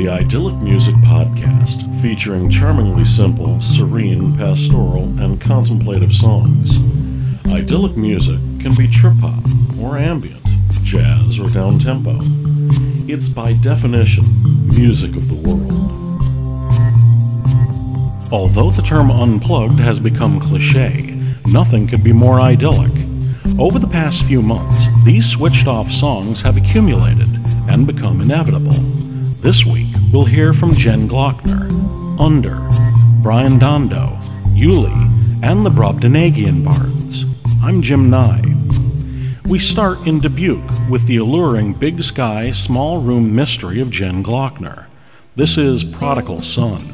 the Idyllic Music Podcast, featuring charmingly simple, serene, pastoral, and contemplative songs. Idyllic music can be trip hop or ambient, jazz or down tempo. It's by definition music of the world. Although the term unplugged has become cliche, nothing could be more idyllic. Over the past few months, these switched off songs have accumulated and become inevitable. This week, we'll hear from Jen Gloeckner, Under, Brian Dondo, Juli, and the Brobdingnagian Bards. I'm Jim Nye. We start in Dubuque with the alluring big sky, small room mystery of Jen Gloeckner. This is Prodigal Son.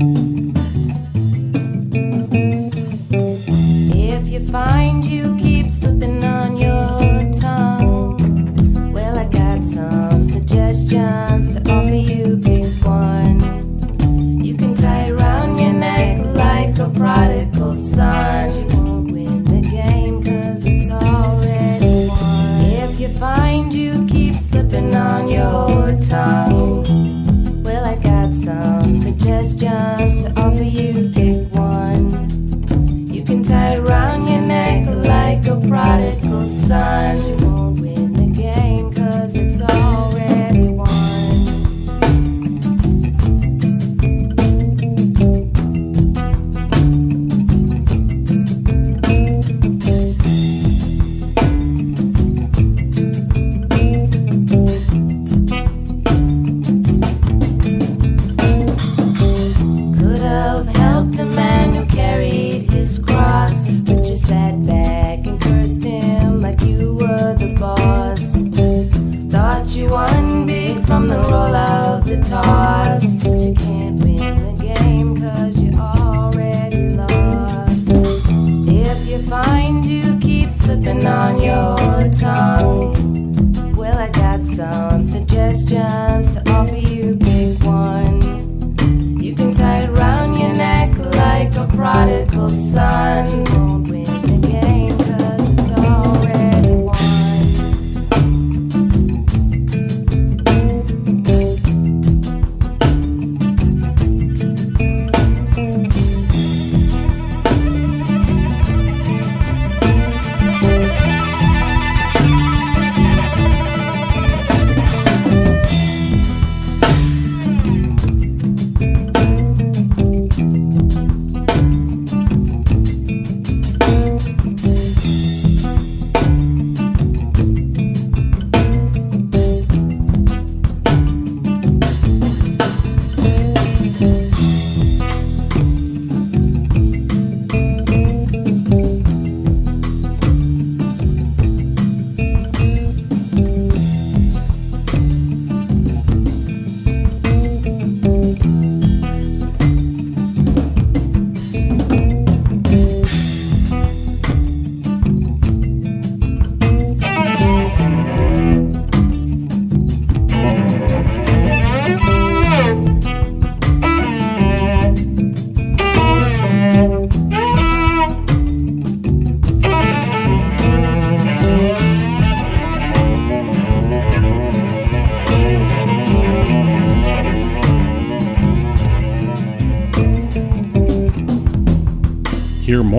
If prodigal son.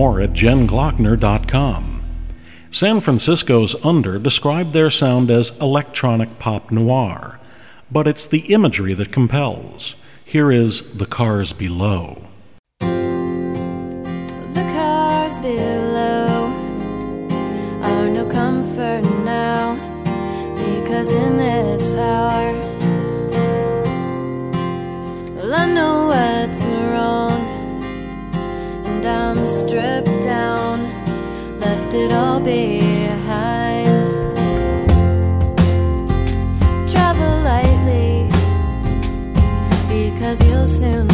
More at jengloeckner.com. San Francisco's Under described their sound as electronic pop noir, but it's the imagery that compels. Here is The Cars Below. The cars below are no comfort now because in this hour, I'm stripped down, left it all behind. Travel lightly, because you'll soon.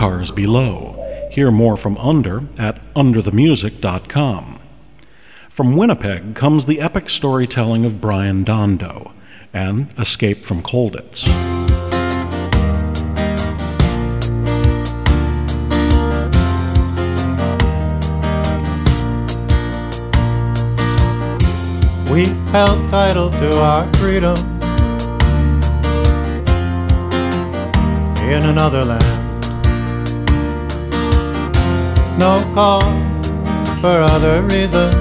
Cars below. Hear more from Under at underthemusic.com. From Winnipeg comes the epic storytelling of Brian Dondo and Escape from Colditz. We held title to our freedom in another land. No call for other reasons.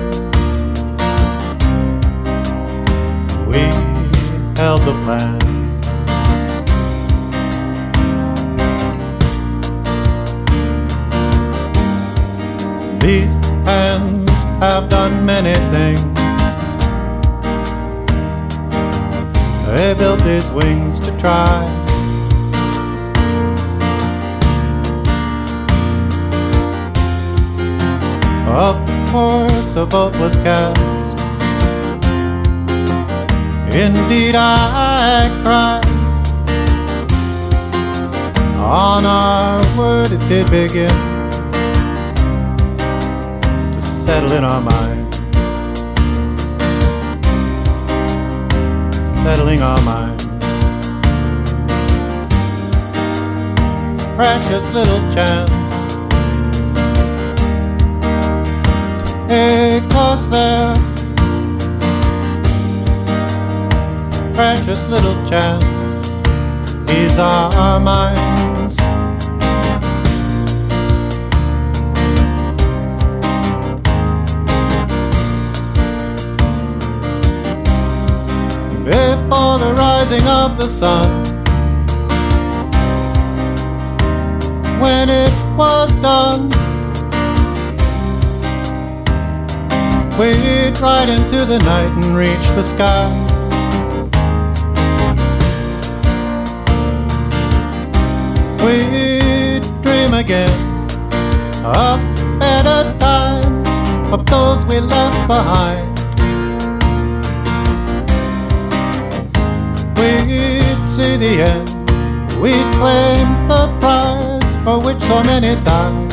We held the plan. These hands have done many things. They built these wings to try. Of course, a boat was cast. Indeed, I cried. On our word, it did begin to settle in our minds. Settling our minds. Precious little chance. Take us there. Precious little chance. These are our minds. Before the rising of the sun, when it was done. We'd ride into the night and reach the sky. We'd dream again of better times, of those we left behind. We'd see the end, we'd claim the prize for which so many died.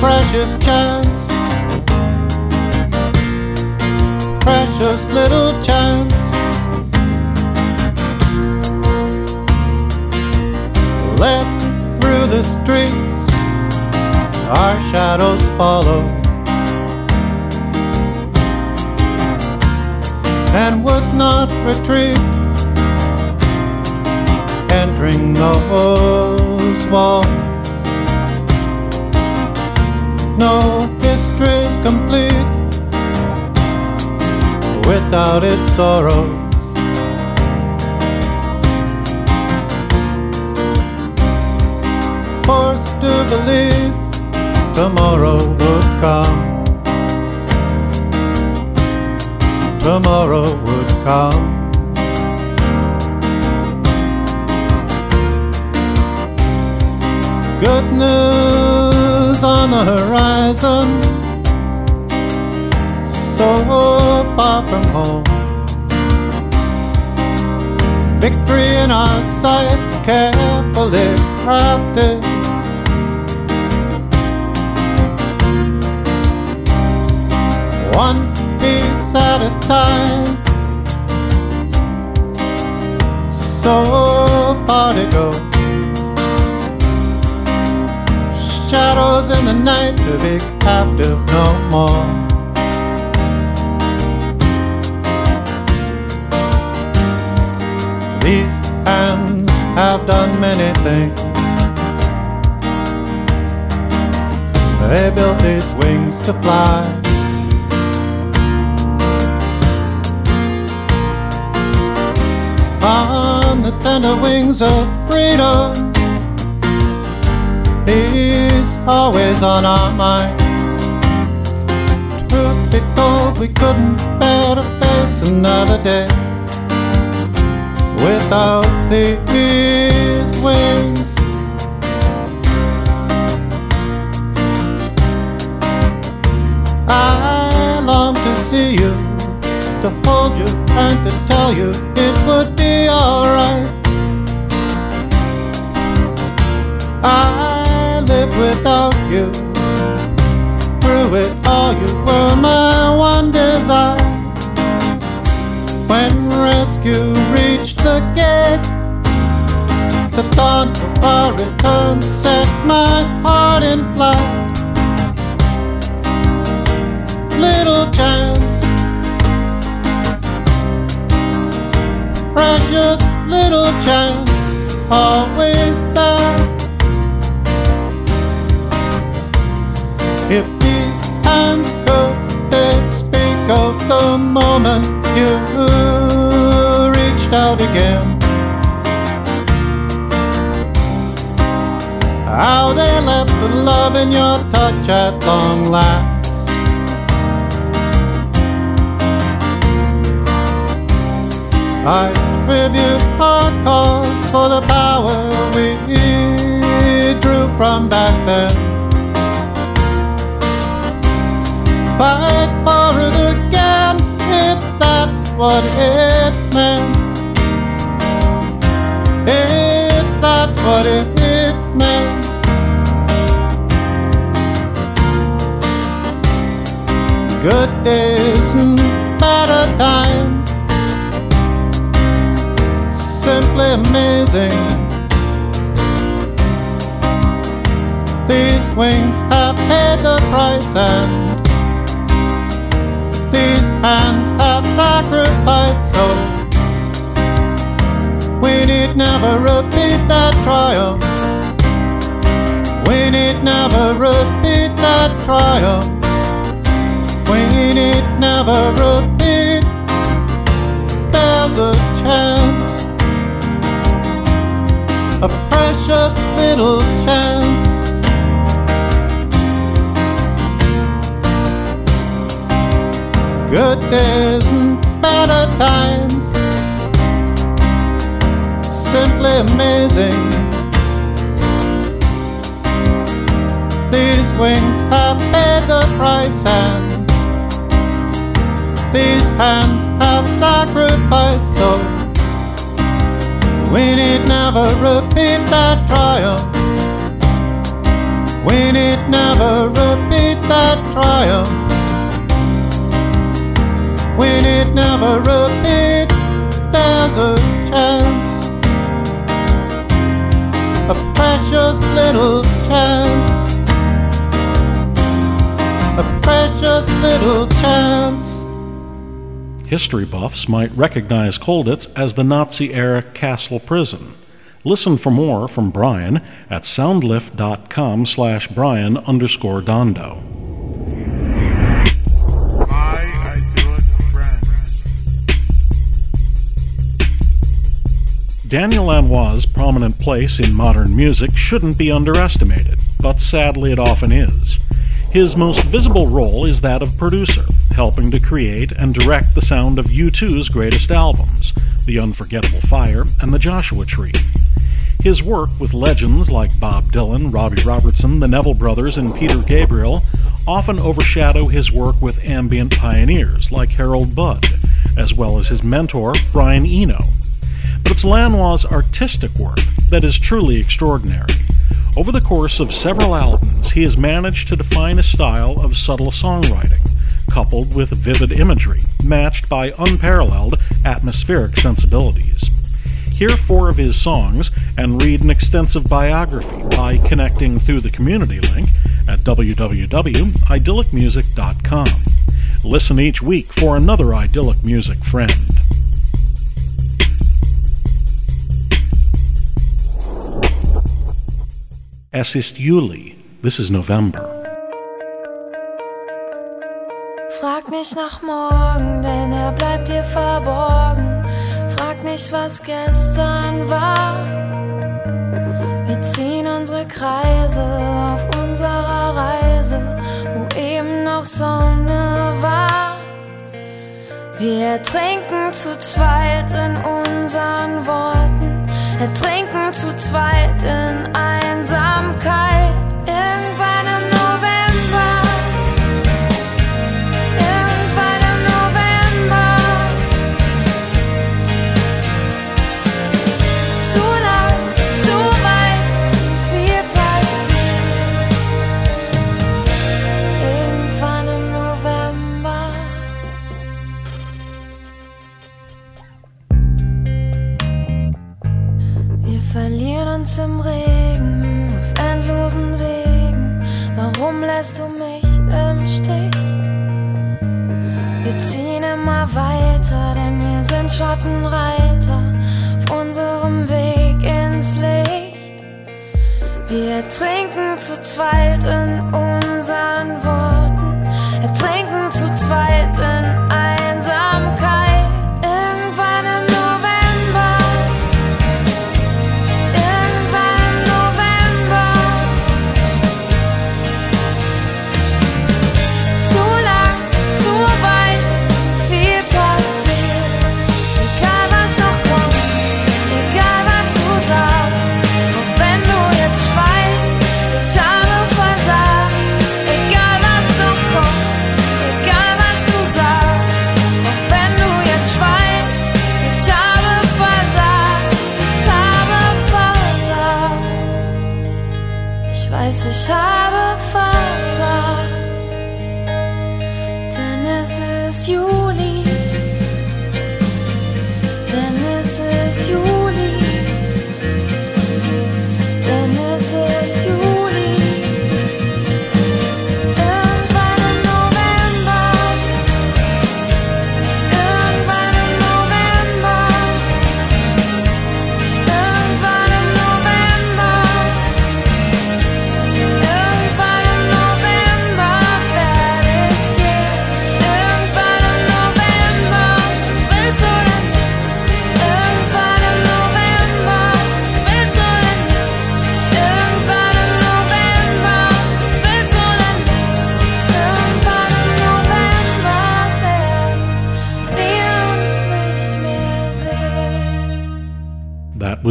Precious chance. Precious little chance. Let through the streets our shadows follow and would not retreat, entering those walls. No history's complete without its sorrows. Forced to believe tomorrow would come. Tomorrow would come. Good news on the horizon so far from home. Victory in our sights, carefully crafted. One piece at a time. So far to go. Shadows in the night to be captive no more. These hands have done many things. They built these wings to fly. On the tender wings of freedom, peace always on our minds. Truth be told, we couldn't bear to face another day without these wings. I long to see you, to hold you and to tell you it would be alright. I live without you. Through it all, you were my one desire. When rescue reached the gate, the dawn of our return set my heart in flight. Little chance, precious little chance, always there. If these hands could, they'd speak of the moment you reached out again. How they left the love in your touch at long last. I tribute our cause for the power we drew from back then. Fight for that's what it meant. If that's what it meant. Good days and better times simply amazing. These wings have paid the price, and these hands have sacrificed. So we need never repeat that trial. We need never repeat that trial. We need never repeat. There's a chance a precious little chance. Good days and better times, simply amazing. These wings have paid the price, and these hands have sacrificed so. We need never repeat that triumph. We need never repeat that triumph. We need never repeat. There's a chance. A precious little chance. A precious little chance. History buffs might recognize Colditz as the Nazi era castle prison. Listen for more from Brian at soundlift.com slash Brian underscore Dondo. Daniel Lanois' prominent place in modern music shouldn't be underestimated, but sadly it often is. His most visible role is that of producer, helping to create and direct the sound of U2's greatest albums, The Unforgettable Fire and The Joshua Tree. His work with legends like Bob Dylan, Robbie Robertson, the Neville Brothers, and Peter Gabriel often overshadow his work with ambient pioneers like Harold Budd, as well as his mentor, Brian Eno. But it's Lanois' artistic work that is truly extraordinary. Over the course of several albums, he has managed to define a style of subtle songwriting, coupled with vivid imagery, matched by unparalleled atmospheric sensibilities. Hear four of his songs and read an extensive biography by connecting through the community link at www.idyllicmusic.com. Listen each week for another idyllic music friend. Es ist Juli. This is November. Frag nicht nach morgen, denn er bleibt dir verborgen. Frag nicht, was gestern war. Wir ziehen unsere Kreise auf unserer Reise, wo eben noch Sonne war. Wir ertrinken zu zweit in unseren Worten, ertrinken zu zweit in Einsamkeit.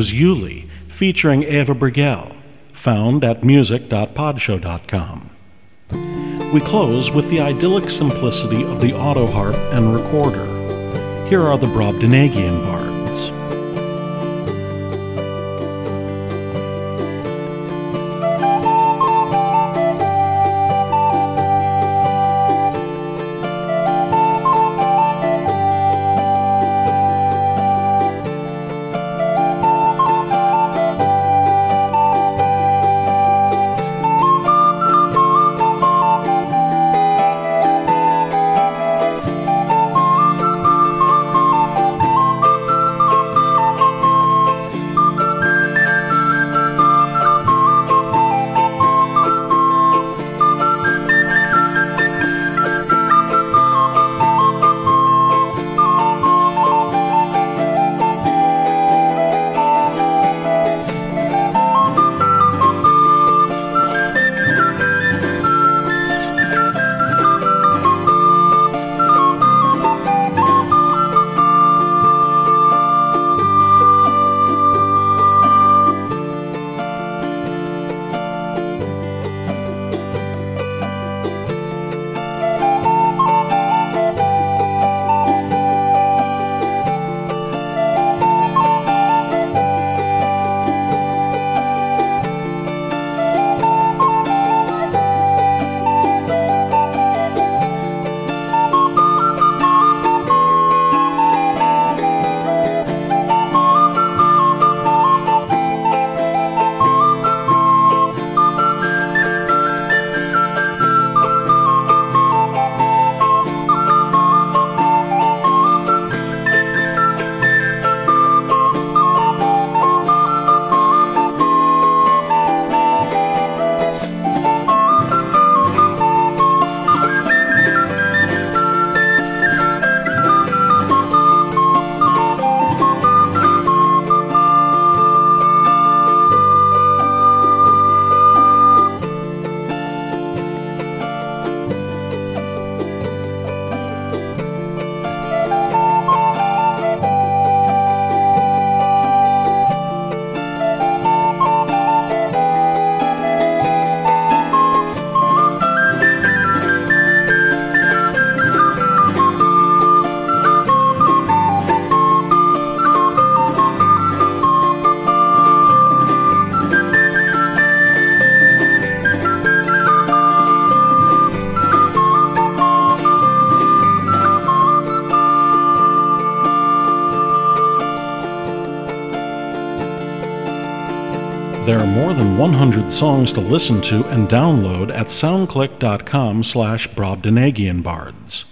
Juli, featuring Eva Briegel, found at music.podshow.com. We close with the idyllic simplicity of the auto harp and recorder. Here are the Brobdingnagian bards. Than 100 songs to listen to and download at soundclick.com slash brobdinagianbards.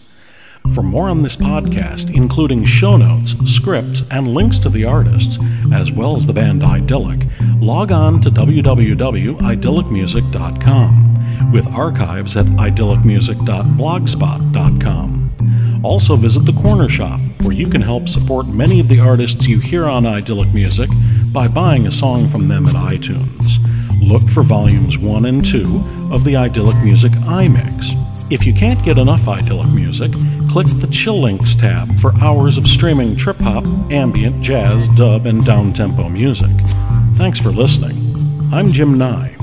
For more on this podcast, including show notes, scripts, and links to the artists, as well as the band Idyllic, log on to www.idyllicmusic.com with archives at idyllicmusic.blogspot.com. Also visit the Corner Shop, where you can help support many of the artists you hear on Idyllic Music by buying a song from them at iTunes. Look for volumes 1 and 2 of the Idyllic Music iMix. If you can't get enough idyllic music, click the Chill Links tab for hours of streaming trip hop, ambient, jazz, dub, and down tempo music. Thanks for listening. I'm Jim Nye.